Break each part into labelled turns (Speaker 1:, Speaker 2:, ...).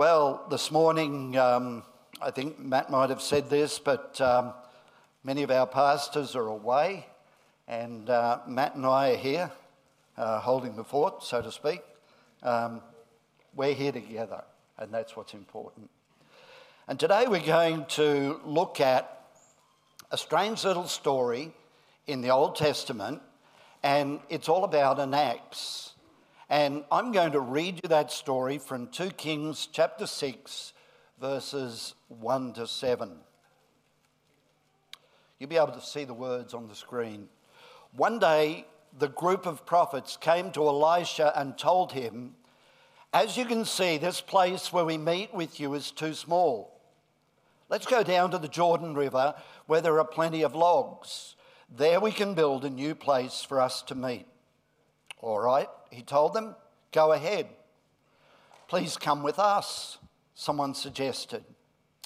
Speaker 1: Well, this morning, um, I think Matt might have said this, but um, many of our pastors are away, and uh, Matt and I are here, uh, holding the fort, so to speak. Um, we're here together, and that's what's important. And today we're going to look at a strange little story in the Old Testament, and it's all about an axe. And I'm going to read you that story from 2 Kings chapter 6, verses 1 to 7. You'll be able to see the words on the screen. One day, the group of prophets came to Elisha and told him, As you can see, this place where we meet with you is too small. Let's go down to the Jordan River where there are plenty of logs. There we can build a new place for us to meet. All right, he told them, go ahead. Please come with us, someone suggested.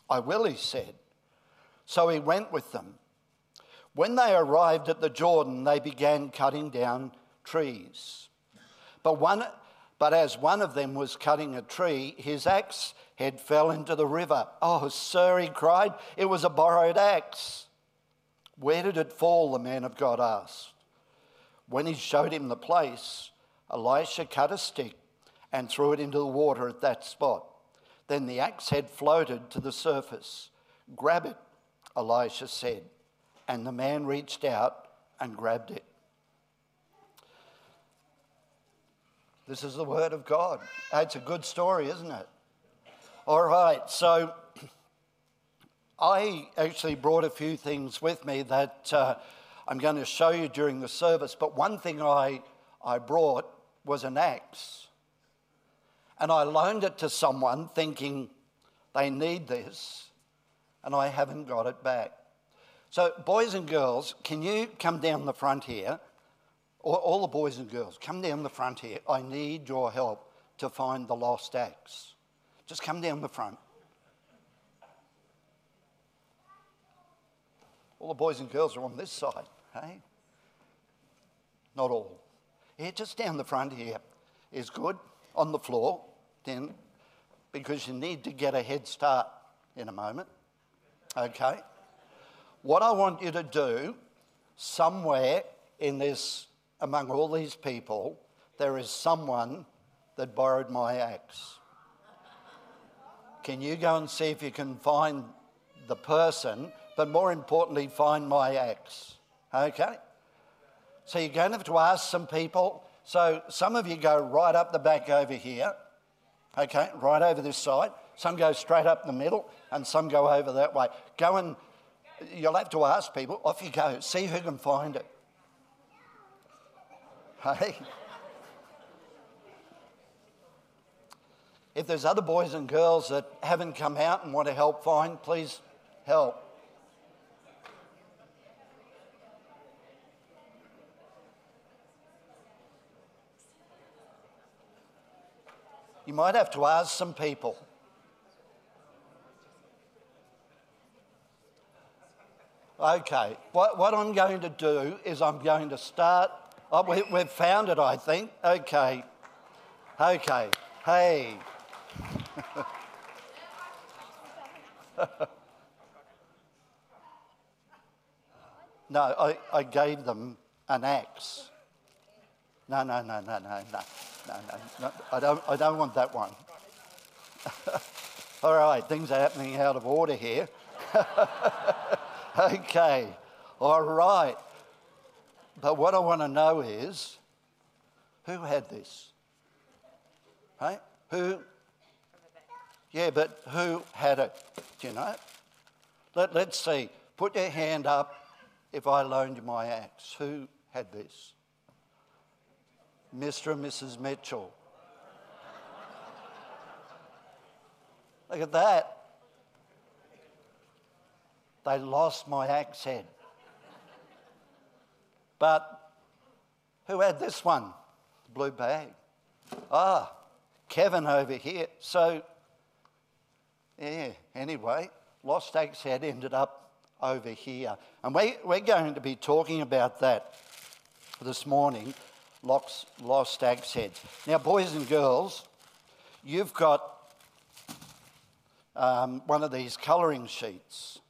Speaker 1: I will, he said. So he went with them. When they arrived at the Jordan, they began cutting down trees. But, one, but as one of them was cutting a tree, his axe head fell into the river. Oh, sir, he cried, it was a borrowed axe. Where did it fall? The man of God asked. When he showed him the place, Elisha cut a stick and threw it into the water at that spot. Then the axe head floated to the surface. Grab it, Elisha said. And the man reached out and grabbed it. This is the word of God. It's a good story, isn't it? All right, so I actually brought a few things with me that uh, I'm going to show you during the service, but one thing I, I brought was an axe. And I loaned it to someone thinking they need this, and I haven't got it back. So, boys and girls, can you come down the front here? All, all the boys and girls, come down the front here. I need your help to find the lost axe. Just come down the front. All the boys and girls are on this side, hey? Not all. Here, just down the front here is good. On the floor, then, because you need to get a head start in a moment. Okay? What I want you to do, somewhere in this, among all these people, there is someone that borrowed my axe. Can you go and see if you can find the person but more importantly, find my axe. Okay? So you're going to have to ask some people. So some of you go right up the back over here, okay, right over this side. Some go straight up the middle, and some go over that way. Go and you'll have to ask people. Off you go. See who can find it. Hey. If there's other boys and girls that haven't come out and want to help find, please help. You might have to ask some people. Okay, what, what I'm going to do is I'm going to start. Oh, we, we've found it, I think. Okay. Okay. Hey. no, I, I gave them an axe. No, no, no, no, no, no no, no, no, I don't, I don't want that one. All right, things are happening out of order here. okay, all right. But what I want to know is who had this? Hey? Who? Yeah, but who had it? Do you know? Let, let's see. Put your hand up if I loaned you my axe. Who had this? Mr. and Mrs. Mitchell. Look at that. They lost my accent. But who had this one? The blue bag. Ah, Kevin over here. So, yeah, anyway, lost head ended up over here. And we, we're going to be talking about that this morning lost, lost axe heads. Now, boys and girls, you've got um, one of these colouring sheets.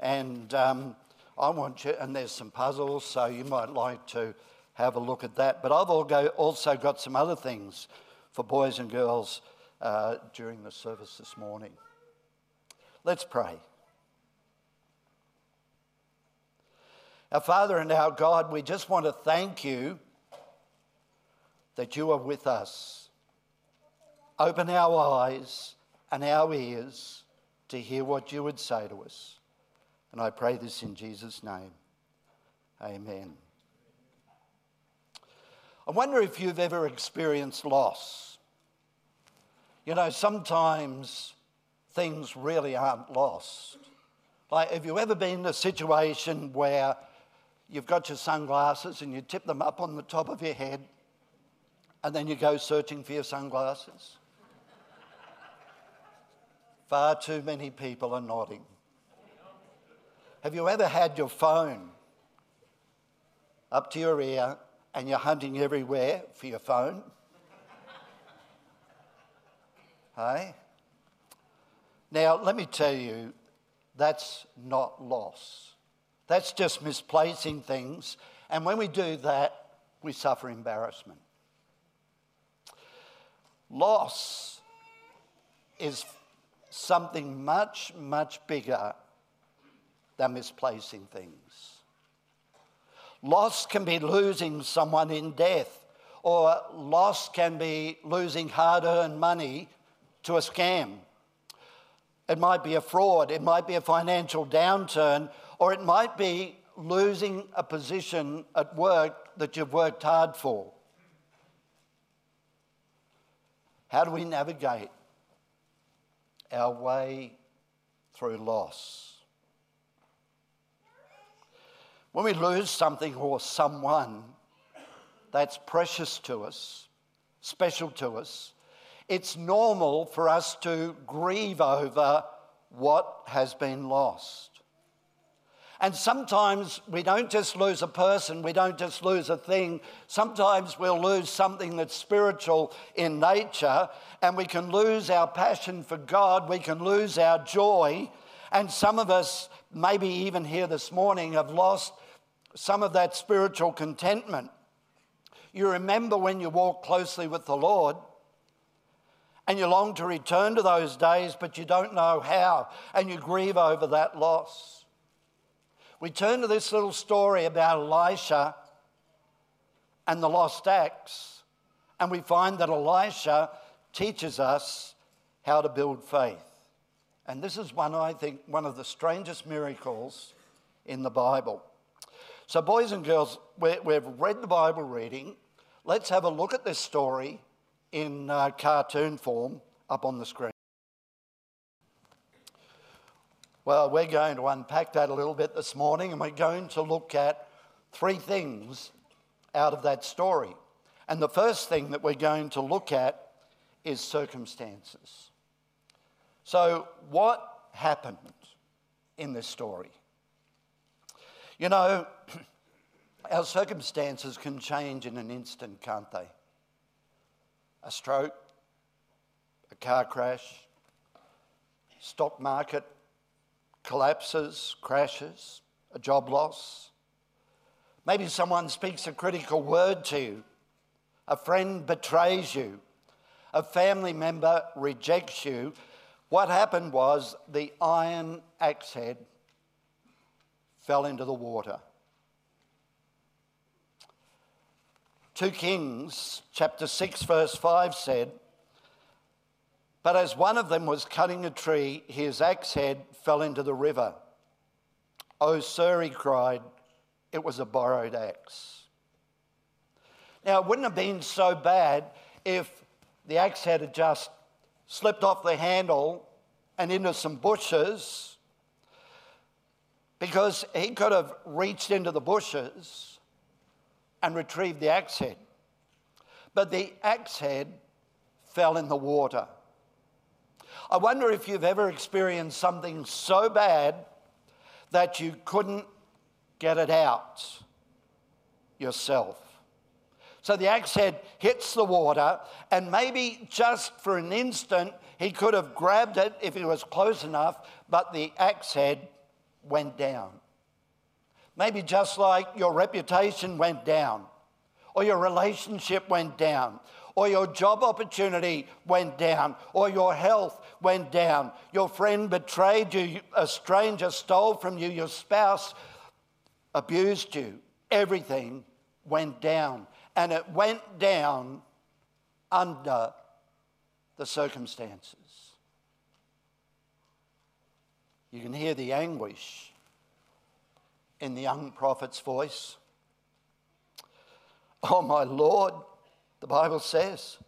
Speaker 1: And um, I want you, and there's some puzzles, so you might like to have a look at that. But I've also got some other things for boys and girls uh, during the service this morning. Let's pray. Our Father and our God, we just want to thank you that you are with us. Open our eyes and our ears to hear what you would say to us. And I pray this in Jesus' name. Amen. I wonder if you've ever experienced loss. You know, sometimes things really aren't lost. Like, have you ever been in a situation where you've got your sunglasses and you tip them up on the top of your head and then you go searching for your sunglasses? Far too many people are nodding. Have you ever had your phone up to your ear and you're hunting everywhere for your phone? hey? Now, let me tell you, that's not loss. That's just misplacing things. And when we do that, we suffer embarrassment. Loss is something much, much bigger than misplacing things. Loss can be losing someone in death, or loss can be losing hard earned money to a scam. It might be a fraud, it might be a financial downturn, or it might be losing a position at work that you've worked hard for. How do we navigate our way through loss? When we lose something or someone that's precious to us, special to us, it's normal for us to grieve over what has been lost. And sometimes we don't just lose a person, we don't just lose a thing. Sometimes we'll lose something that's spiritual in nature, and we can lose our passion for God, we can lose our joy. And some of us, maybe even here this morning, have lost some of that spiritual contentment. You remember when you walk closely with the Lord and you long to return to those days, but you don't know how, and you grieve over that loss. We turn to this little story about Elisha and the lost axe, and we find that Elisha teaches us how to build faith. And this is one, I think, one of the strangest miracles in the Bible. So, boys and girls, we've read the Bible reading. Let's have a look at this story in uh, cartoon form up on the screen. Well, we're going to unpack that a little bit this morning, and we're going to look at three things out of that story. And the first thing that we're going to look at is circumstances. So, what happened in this story? You know, our circumstances can change in an instant, can't they? A stroke, a car crash, stock market collapses, crashes, a job loss. Maybe someone speaks a critical word to you, a friend betrays you, a family member rejects you. What happened was the iron axe head fell into the water. 2 Kings chapter 6 verse 5 said, But as one of them was cutting a tree, his axe head fell into the river. Oh, sir, he cried, it was a borrowed axe. Now, it wouldn't have been so bad if the axe head had just slipped off the handle and into some bushes because he could have reached into the bushes and retrieved the axe head. But the axe head fell in the water. I wonder if you've ever experienced something so bad that you couldn't get it out yourself. So the axe head hits the water, and maybe just for an instant, he could have grabbed it if he was close enough, but the axe head went down. Maybe just like your reputation went down, or your relationship went down, or your job opportunity went down, or your health went down, your friend betrayed you, a stranger stole from you, your spouse abused you, everything went down and it went down under the circumstances. You can hear the anguish in the young prophet's voice. Oh, my Lord, the Bible says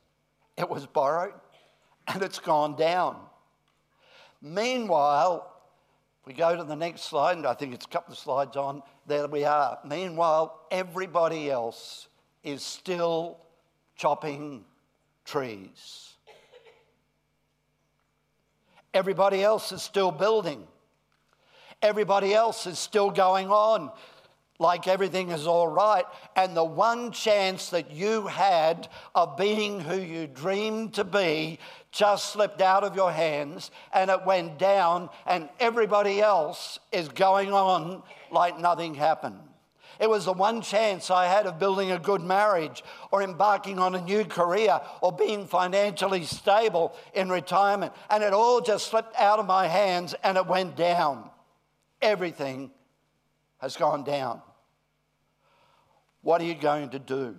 Speaker 1: it was borrowed and it's gone down. Meanwhile, we go to the next slide, and I think it's a couple of slides on. There we are. Meanwhile, everybody else is still chopping trees. Everybody else is still building. Everybody else is still going on like everything is all right. And the one chance that you had of being who you dreamed to be just slipped out of your hands and it went down, and everybody else is going on like nothing happened. It was the one chance I had of building a good marriage or embarking on a new career or being financially stable in retirement. And it all just slipped out of my hands and it went down. Everything has gone down. What are you going to do?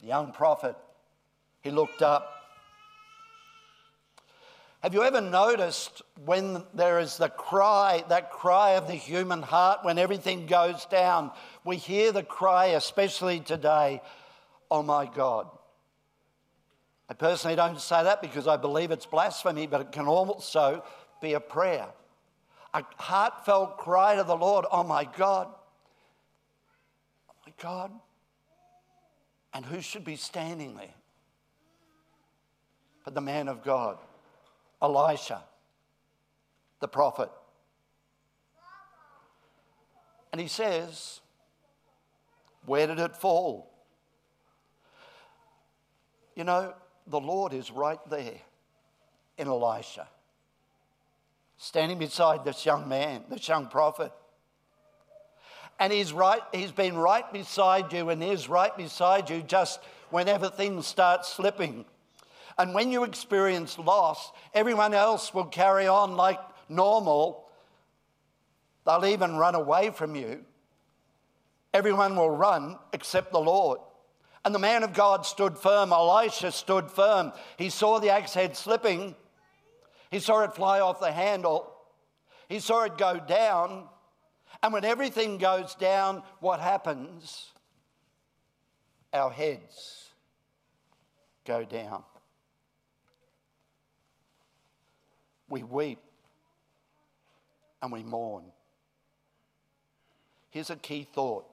Speaker 1: The young prophet, he looked up have you ever noticed when there is the cry, that cry of the human heart, when everything goes down? We hear the cry, especially today, oh my God. I personally don't say that because I believe it's blasphemy, but it can also be a prayer. A heartfelt cry to the Lord, oh my God. Oh my God. And who should be standing there? But the man of God. Elisha, the prophet. And he says, Where did it fall? You know, the Lord is right there in Elisha, standing beside this young man, this young prophet. And he's right, he's been right beside you and is right beside you just whenever things start slipping and when you experience loss, everyone else will carry on like normal. They'll even run away from you. Everyone will run except the Lord. And the man of God stood firm. Elisha stood firm. He saw the axe head slipping, he saw it fly off the handle, he saw it go down. And when everything goes down, what happens? Our heads go down. we weep and we mourn. Here's a key thought.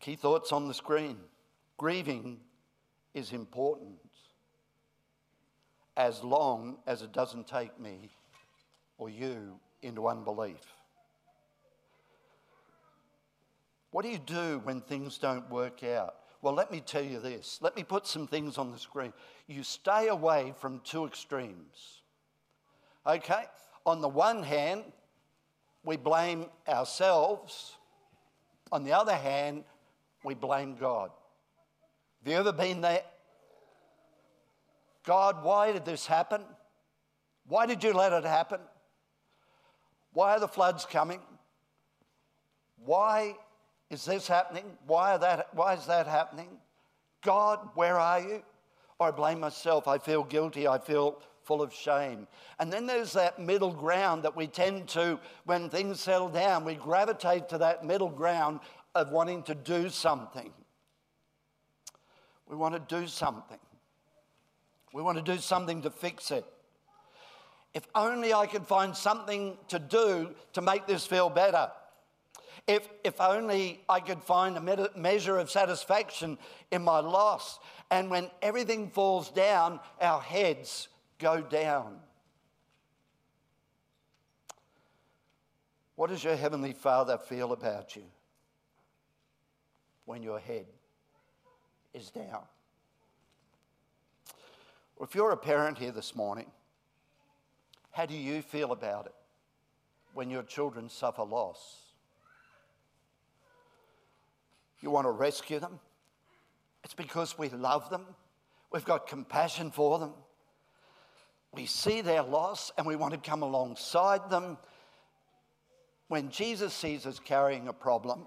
Speaker 1: Key thoughts on the screen. Grieving is important as long as it doesn't take me or you into unbelief. What do you do when things don't work out? Well, let me tell you this. Let me put some things on the screen. You stay away from two extremes. Okay? On the one hand, we blame ourselves. On the other hand, we blame God. Have you ever been there? God, why did this happen? Why did you let it happen? Why are the floods coming? Why is this happening? Why, that, why is that happening? God, where are you? I blame myself. I feel guilty. I feel full of shame. And then there's that middle ground that we tend to, when things settle down, we gravitate to that middle ground of wanting to do something. We want to do something. We want to do something to fix it. If only I could find something to do to make this feel better. If, if only I could find a measure of satisfaction in my loss. And when everything falls down, our heads go down. What does your Heavenly Father feel about you? when your head is down. If you're a parent here this morning, how do you feel about it when your children suffer loss? You want to rescue them? It's because we love them. We've got compassion for them. We see their loss and we want to come alongside them. When Jesus sees us carrying a problem,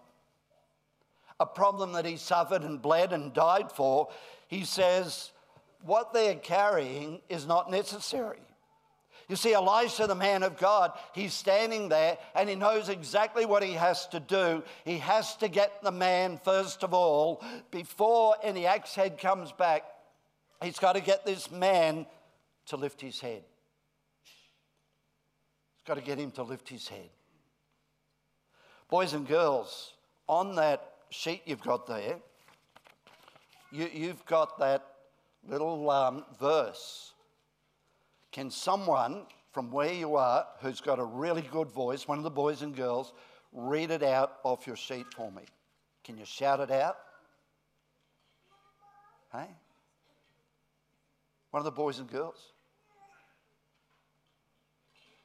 Speaker 1: a problem that he suffered and bled and died for, he says, What they're carrying is not necessary. You see, Elisha, the man of God, he's standing there and he knows exactly what he has to do. He has to get the man, first of all, before any axe head comes back, he's got to get this man to lift his head. He's got to get him to lift his head. Boys and girls, on that sheet you've got there, you, have got that little um, verse can someone from where you are who's got a really good voice, one of the boys and girls, read it out off your sheet for me? Can you shout it out? Hey? One of the boys and girls?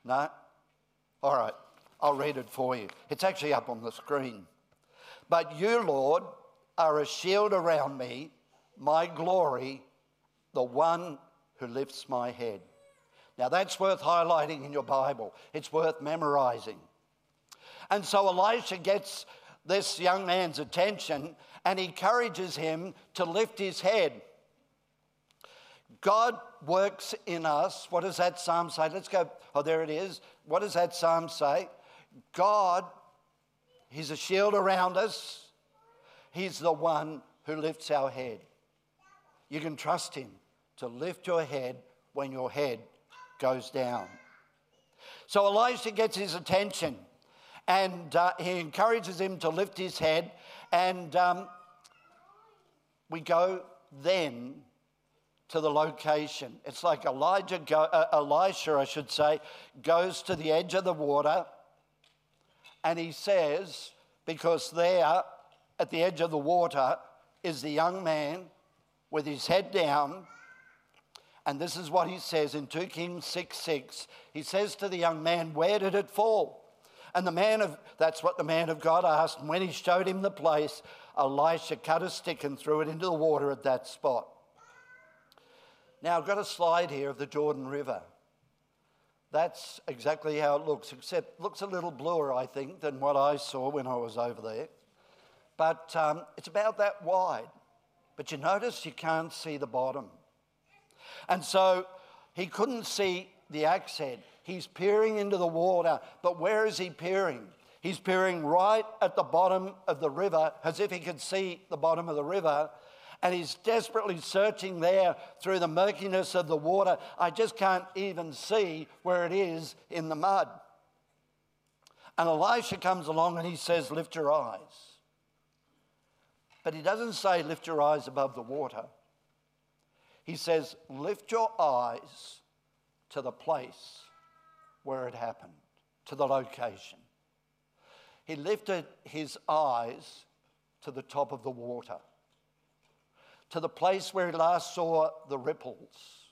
Speaker 1: No? All right, I'll read it for you. It's actually up on the screen. But you, Lord, are a shield around me, my glory, the one who lifts my head. Now, that's worth highlighting in your Bible, it's worth memorizing. And so Elisha gets this young man's attention and encourages him to lift his head. God works in us. What does that psalm say? Let's go. Oh, there it is. What does that psalm say? God, He's a shield around us. He's the one who lifts our head. You can trust Him to lift your head when your head goes down. So Elijah gets his attention and uh, he encourages him to lift his head. And um, we go then to the location. It's like Elijah, go, uh, Elisha, I should say, goes to the edge of the water and he says, because there at the edge of the water is the young man with his head down and this is what he says in 2 Kings 6 6. He says to the young man, Where did it fall? And the man of, that's what the man of God asked. And when he showed him the place, Elisha cut a stick and threw it into the water at that spot. Now, I've got a slide here of the Jordan River. That's exactly how it looks, except looks a little bluer, I think, than what I saw when I was over there. But um, it's about that wide. But you notice you can't see the bottom. And so he couldn't see the axe head. He's peering into the water, but where is he peering? He's peering right at the bottom of the river as if he could see the bottom of the river. And he's desperately searching there through the murkiness of the water. I just can't even see where it is in the mud. And Elisha comes along and he says, Lift your eyes. But he doesn't say, Lift your eyes above the water. He says, Lift your eyes to the place where it happened, to the location. He lifted his eyes to the top of the water, to the place where he last saw the ripples.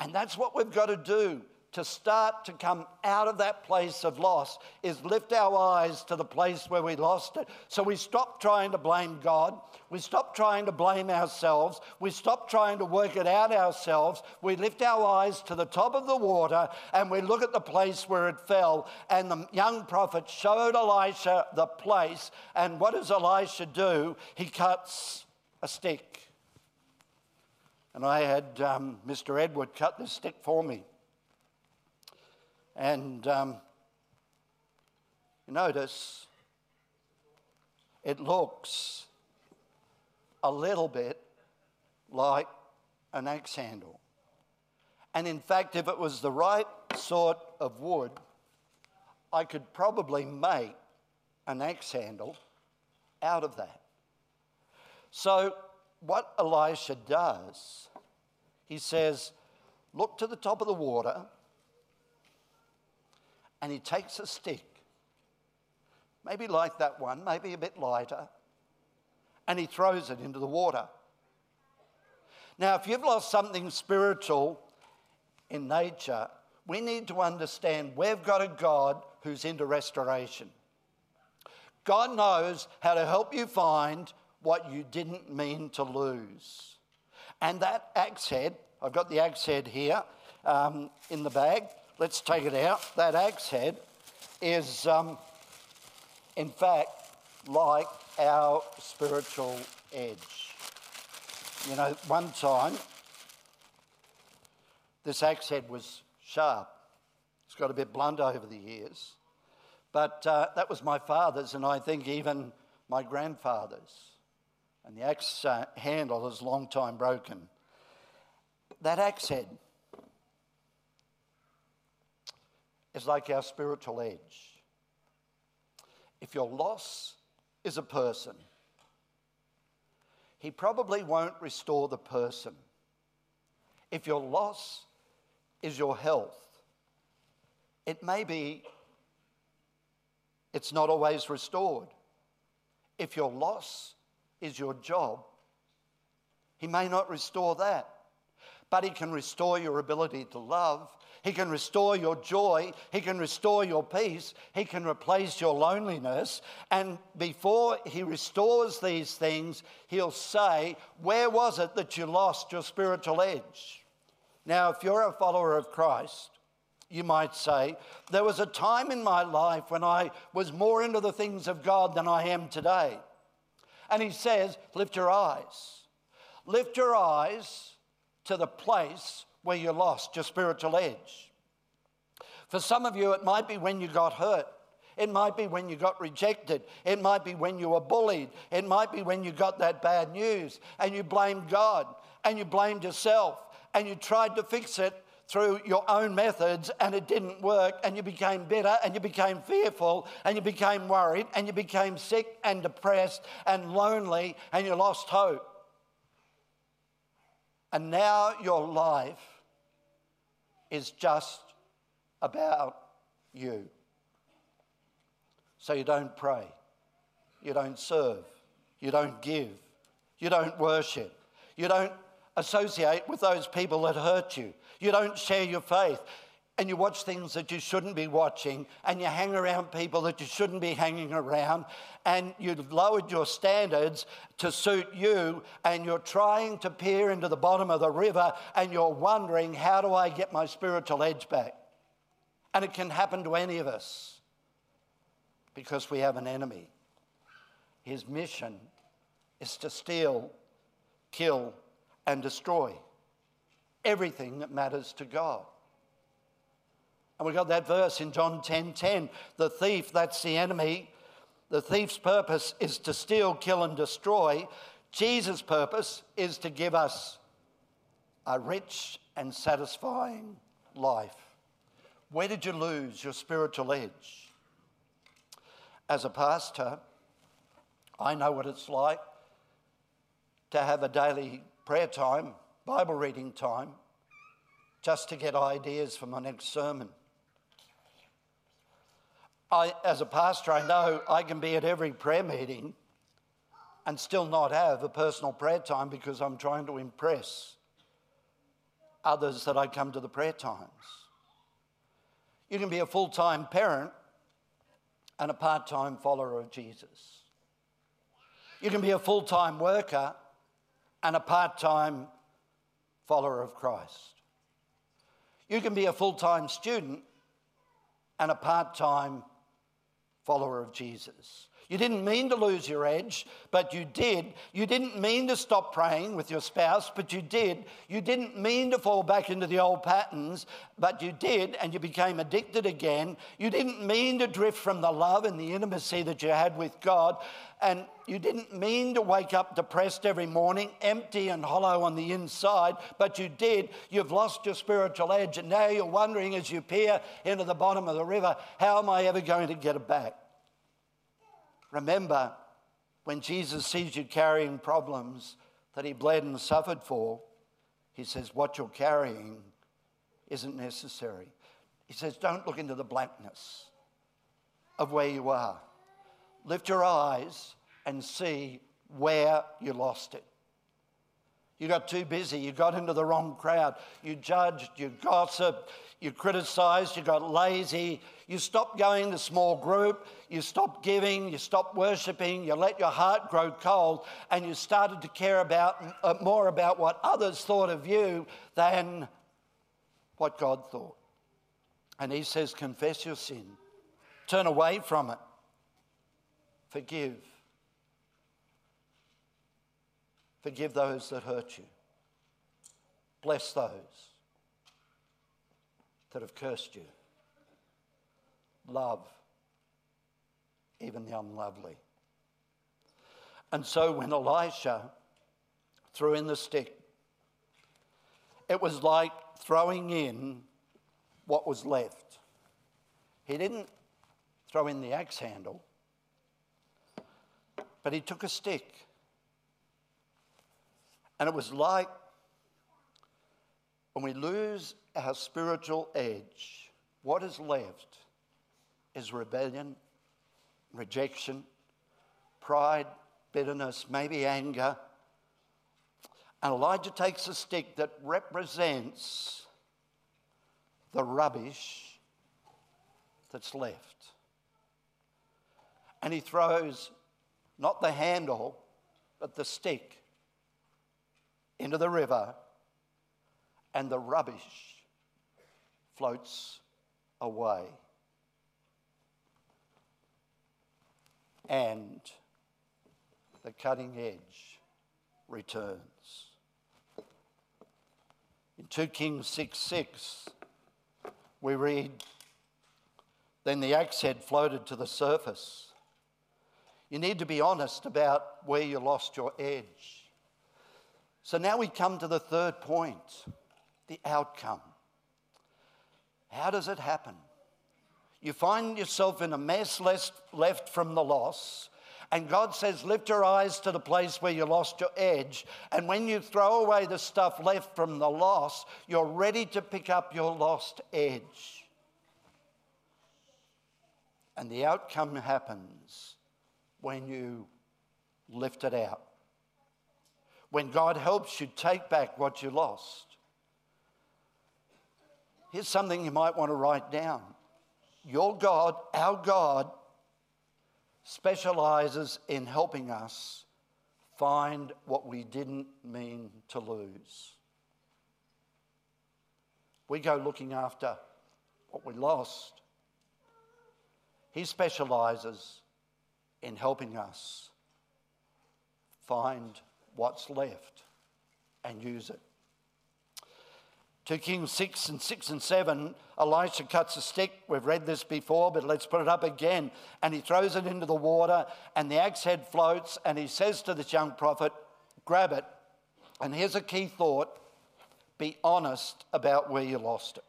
Speaker 1: And that's what we've got to do to start to come out of that place of loss is lift our eyes to the place where we lost it. So we stop trying to blame God. We stop trying to blame ourselves. We stop trying to work it out ourselves. We lift our eyes to the top of the water and we look at the place where it fell. And the young prophet showed Elisha the place. And what does Elisha do? He cuts a stick. And I had um, Mr. Edward cut this stick for me. And um, you notice it looks a little bit like an axe handle. And in fact, if it was the right sort of wood, I could probably make an axe handle out of that. So, what Elisha does, he says, Look to the top of the water and he takes a stick, maybe like that one, maybe a bit lighter, and he throws it into the water. Now, if you've lost something spiritual in nature, we need to understand we've got a God who's into restoration. God knows how to help you find what you didn't mean to lose. And that axe head, I've got the axe head here um, in the bag. Let's take it out. That axe head is, um, in fact, like our spiritual edge. You know, one time, this axe head was sharp. It's got a bit blunt over the years. But uh, that was my father's, and I think even my grandfather's. And the axe uh, handle is long time broken. That axe head is like our spiritual edge. If your loss is a person, he probably won't restore the person. If your loss is your health, it may be it's not always restored. If your loss is your job, he may not restore that, but he can restore your ability to love. He can restore your joy. He can restore your peace. He can replace your loneliness. And before he restores these things, he'll say, Where was it that you lost your spiritual edge? Now, if you're a follower of Christ, you might say, there was a time in my life when I was more into the things of God than I am today. And he says, lift your eyes. Lift your eyes to the place where you lost your spiritual edge. For some of you, it might be when you got hurt. It might be when you got rejected. It might be when you were bullied. It might be when you got that bad news and you blamed God and you blamed yourself and you tried to fix it through your own methods and it didn't work and you became bitter and you became fearful and you became worried and you became sick and depressed and lonely and you lost hope. And now your life is just about you. So you don't pray, you don't serve, you don't give, you don't worship, you don't associate with those people that hurt you. You don't share your faith. And you watch things that you shouldn't be watching, and you hang around people that you shouldn't be hanging around, and you've lowered your standards to suit you, and you're trying to peer into the bottom of the river, and you're wondering, how do I get my spiritual edge back? And it can happen to any of us because we have an enemy. His mission is to steal, kill, and destroy everything that matters to God. And we got that verse in John 10 10. The thief, that's the enemy, the thief's purpose is to steal, kill, and destroy. Jesus' purpose is to give us a rich and satisfying life. Where did you lose your spiritual edge? As a pastor, I know what it's like to have a daily prayer time, Bible reading time, just to get ideas for my next sermon. I, as a pastor, I know I can be at every prayer meeting and still not have a personal prayer time because I'm trying to impress others that I come to the prayer times. You can be a full time parent and a part time follower of Jesus. You can be a full time worker and a part time follower of Christ. You can be a full time student and a part time follower of Jesus. You didn't mean to lose your edge, but you did. You didn't mean to stop praying with your spouse, but you did. You didn't mean to fall back into the old patterns, but you did, and you became addicted again. You didn't mean to drift from the love and the intimacy that you had with God, and you didn't mean to wake up depressed every morning, empty and hollow on the inside, but you did. You've lost your spiritual edge, and now you're wondering as you peer into the bottom of the river, how am I ever going to get it back? Remember, when Jesus sees you carrying problems that he bled and suffered for, he says, What you're carrying isn't necessary. He says, Don't look into the blackness of where you are. Lift your eyes and see where you lost it. You got too busy. You got into the wrong crowd. You judged, you gossiped, you criticized, you got lazy. You stopped going to small group. You stopped giving. You stopped worshiping. You let your heart grow cold and you started to care about uh, more about what others thought of you than what God thought. And He says, confess your sin, turn away from it, forgive. Forgive those that hurt you. Bless those that have cursed you. Love even the unlovely. And so when Elisha threw in the stick, it was like throwing in what was left. He didn't throw in the axe handle, but he took a stick and it was like when we lose our spiritual edge, what is left is rebellion, rejection, pride, bitterness, maybe anger. And Elijah takes a stick that represents the rubbish that's left. And he throws not the handle, but the stick into the river, and the rubbish floats away. And the cutting edge returns. In 2 Kings 6 6, we read, Then the axe head floated to the surface. You need to be honest about where you lost your edge. So now we come to the third point the outcome. How does it happen? You find yourself in a mess left from the loss, and God says, Lift your eyes to the place where you lost your edge. And when you throw away the stuff left from the loss, you're ready to pick up your lost edge. And the outcome happens when you lift it out when God helps you take back what you lost. Here's something you might want to write down Your God, our God, specializes in helping us find what we didn't mean to lose. We go looking after what we lost. He specializes in helping us find what's left and use it. 2 Kings 6 and 6 and 7, Elisha cuts a stick. We've read this before, but let's put it up again. And he throws it into the water, and the axe head floats, and he says to this young prophet, Grab it. And here's a key thought be honest about where you lost it.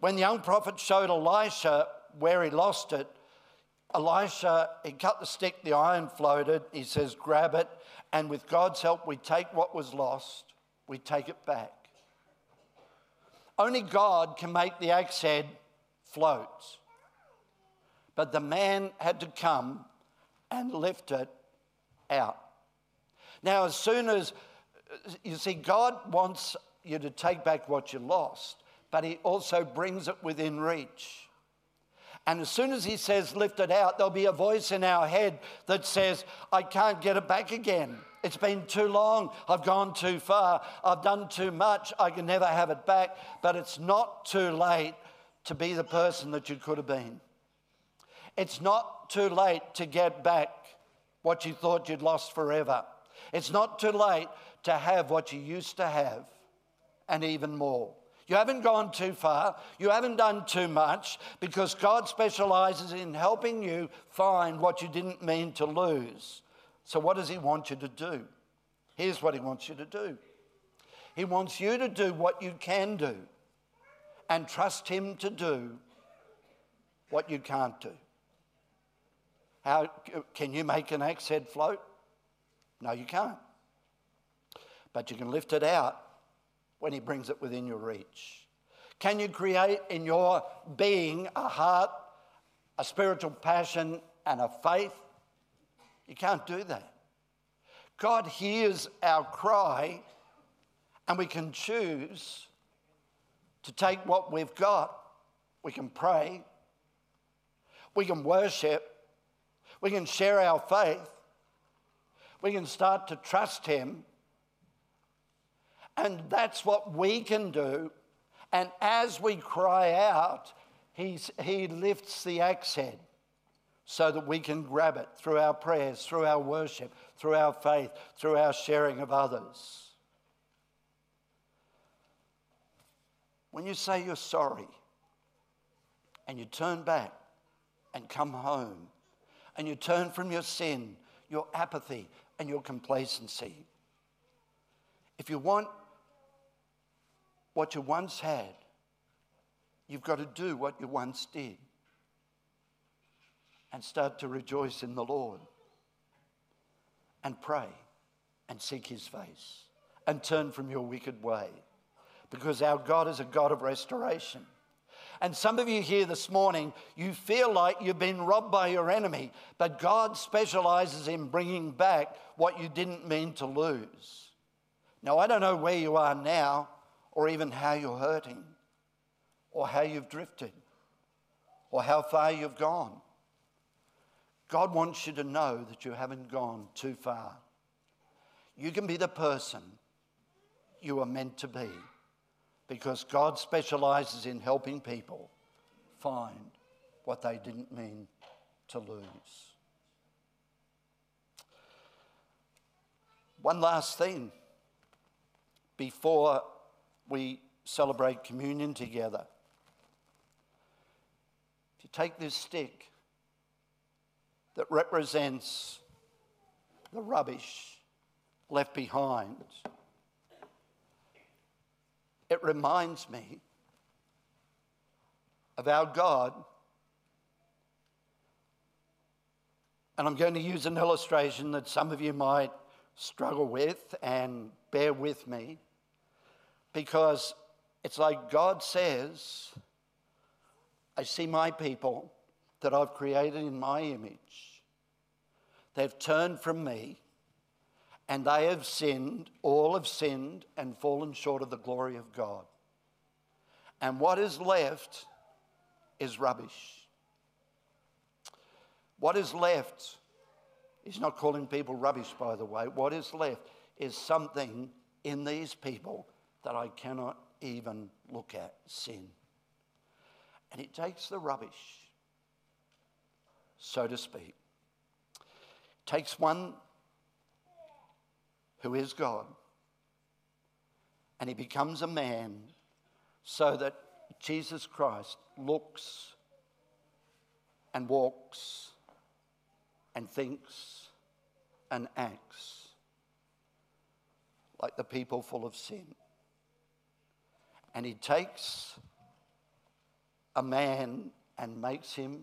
Speaker 1: When the young prophet showed Elisha where he lost it, Elisha, he cut the stick, the iron floated. He says, Grab it. And with God's help, we take what was lost, we take it back. Only God can make the axe head float. But the man had to come and lift it out. Now, as soon as you see, God wants you to take back what you lost, but He also brings it within reach. And as soon as he says, lift it out, there'll be a voice in our head that says, I can't get it back again. It's been too long. I've gone too far. I've done too much. I can never have it back. But it's not too late to be the person that you could have been. It's not too late to get back what you thought you'd lost forever. It's not too late to have what you used to have and even more. You haven't gone too far. You haven't done too much because God specializes in helping you find what you didn't mean to lose. So, what does He want you to do? Here's what He wants you to do He wants you to do what you can do and trust Him to do what you can't do. How can you make an axe head float? No, you can't. But you can lift it out when He brings it within your reach? Can you create in your being a heart, a spiritual passion, and a faith? You can't do that God hears our cry, and we can choose to take what we've got. We can pray, we can worship, we can share our faith, we can start to trust Him. And that's what we can do. And as we cry out, he's, He lifts the axe head so that we can grab it through our prayers, through our worship, through our faith, through our sharing of others. When you say you're sorry and you turn back and come home and you turn from your sin, your apathy, and your complacency, if you want what you once had, you've got to do what you once did and start to rejoice in the Lord and pray and seek his face and turn from your wicked way because our God is a God of restoration. And some of you here this morning, you feel like you've been robbed by your enemy, but God specializes in bringing back what you didn't mean to lose. Now, I don't know where you are now, or even how you're hurting, or how you've drifted, or how far you've gone. God wants you to know that you haven't gone too far. You can be the person you are meant to be because God specializes in helping people find what they didn't mean to lose. One last thing before we celebrate communion together. If you take this stick, that represents the rubbish left behind. It reminds me of our God. And I'm going to use an illustration that some of you might struggle with and bear with me because it's like God says, I see my people that I've created in my image. They've turned from me and they have sinned, all have sinned and fallen short of the glory of God. And what is left is rubbish. What is left, he's not calling people rubbish, by the way. What is left is something in these people that I cannot even look at sin. And it takes the rubbish so to speak, takes one who is God and he becomes a man so that Jesus Christ looks and walks and thinks and acts like the people full of sin. And he takes a man and makes him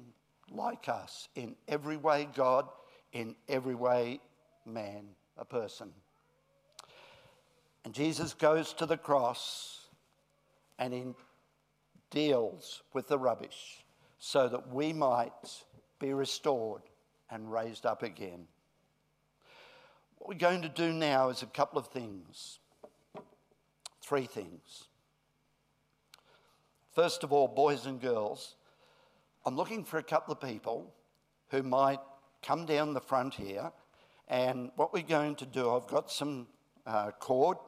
Speaker 1: like us in every way, God, in every way, man, a person. And Jesus goes to the cross and he deals with the rubbish so that we might be restored and raised up again. What we're going to do now is a couple of things. Three things. First of all, boys and girls, I'm looking for a couple of people who might come down the front here. And what we're going to do, I've got some uh, cord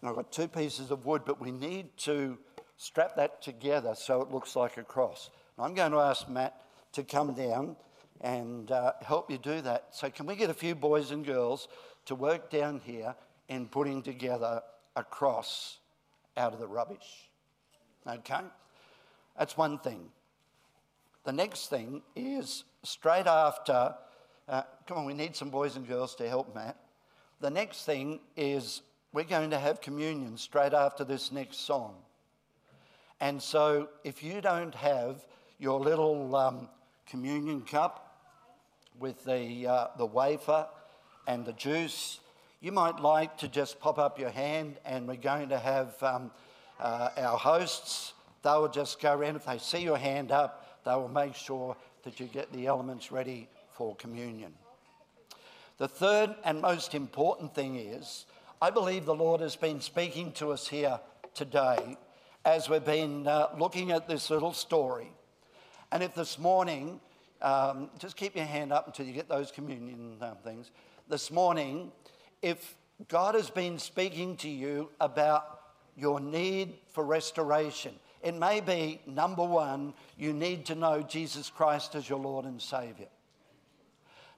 Speaker 1: and I've got two pieces of wood, but we need to strap that together so it looks like a cross. I'm going to ask Matt to come down and uh, help you do that. So, can we get a few boys and girls to work down here in putting together a cross out of the rubbish? Okay? That's one thing. The next thing is straight after, uh, come on, we need some boys and girls to help Matt. The next thing is we're going to have communion straight after this next song. And so if you don't have your little um, communion cup with the, uh, the wafer and the juice, you might like to just pop up your hand and we're going to have um, uh, our hosts. They will just go around. If they see your hand up, they will make sure that you get the elements ready for communion. The third and most important thing is I believe the Lord has been speaking to us here today as we've been uh, looking at this little story. And if this morning, um, just keep your hand up until you get those communion um, things. This morning, if God has been speaking to you about your need for restoration, it may be number one, you need to know Jesus Christ as your Lord and Savior.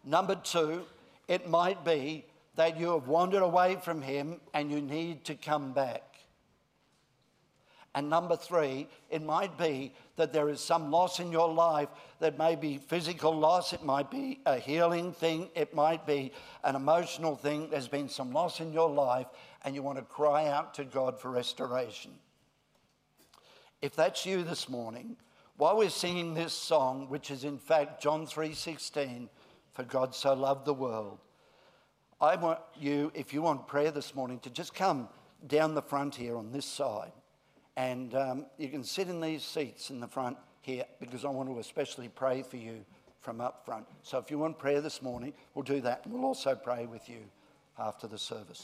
Speaker 1: Number two, it might be that you have wandered away from Him and you need to come back. And number three, it might be that there is some loss in your life that may be physical loss, it might be a healing thing, it might be an emotional thing. There's been some loss in your life, and you want to cry out to God for restoration. If that's you this morning, while we're singing this song, which is in fact John 3:16, for God so loved the world, I want you, if you want prayer this morning, to just come down the front here on this side. And um, you can sit in these seats in the front here because I want to especially pray for you from up front. So if you want prayer this morning, we'll do that. And we'll also pray with you after the service.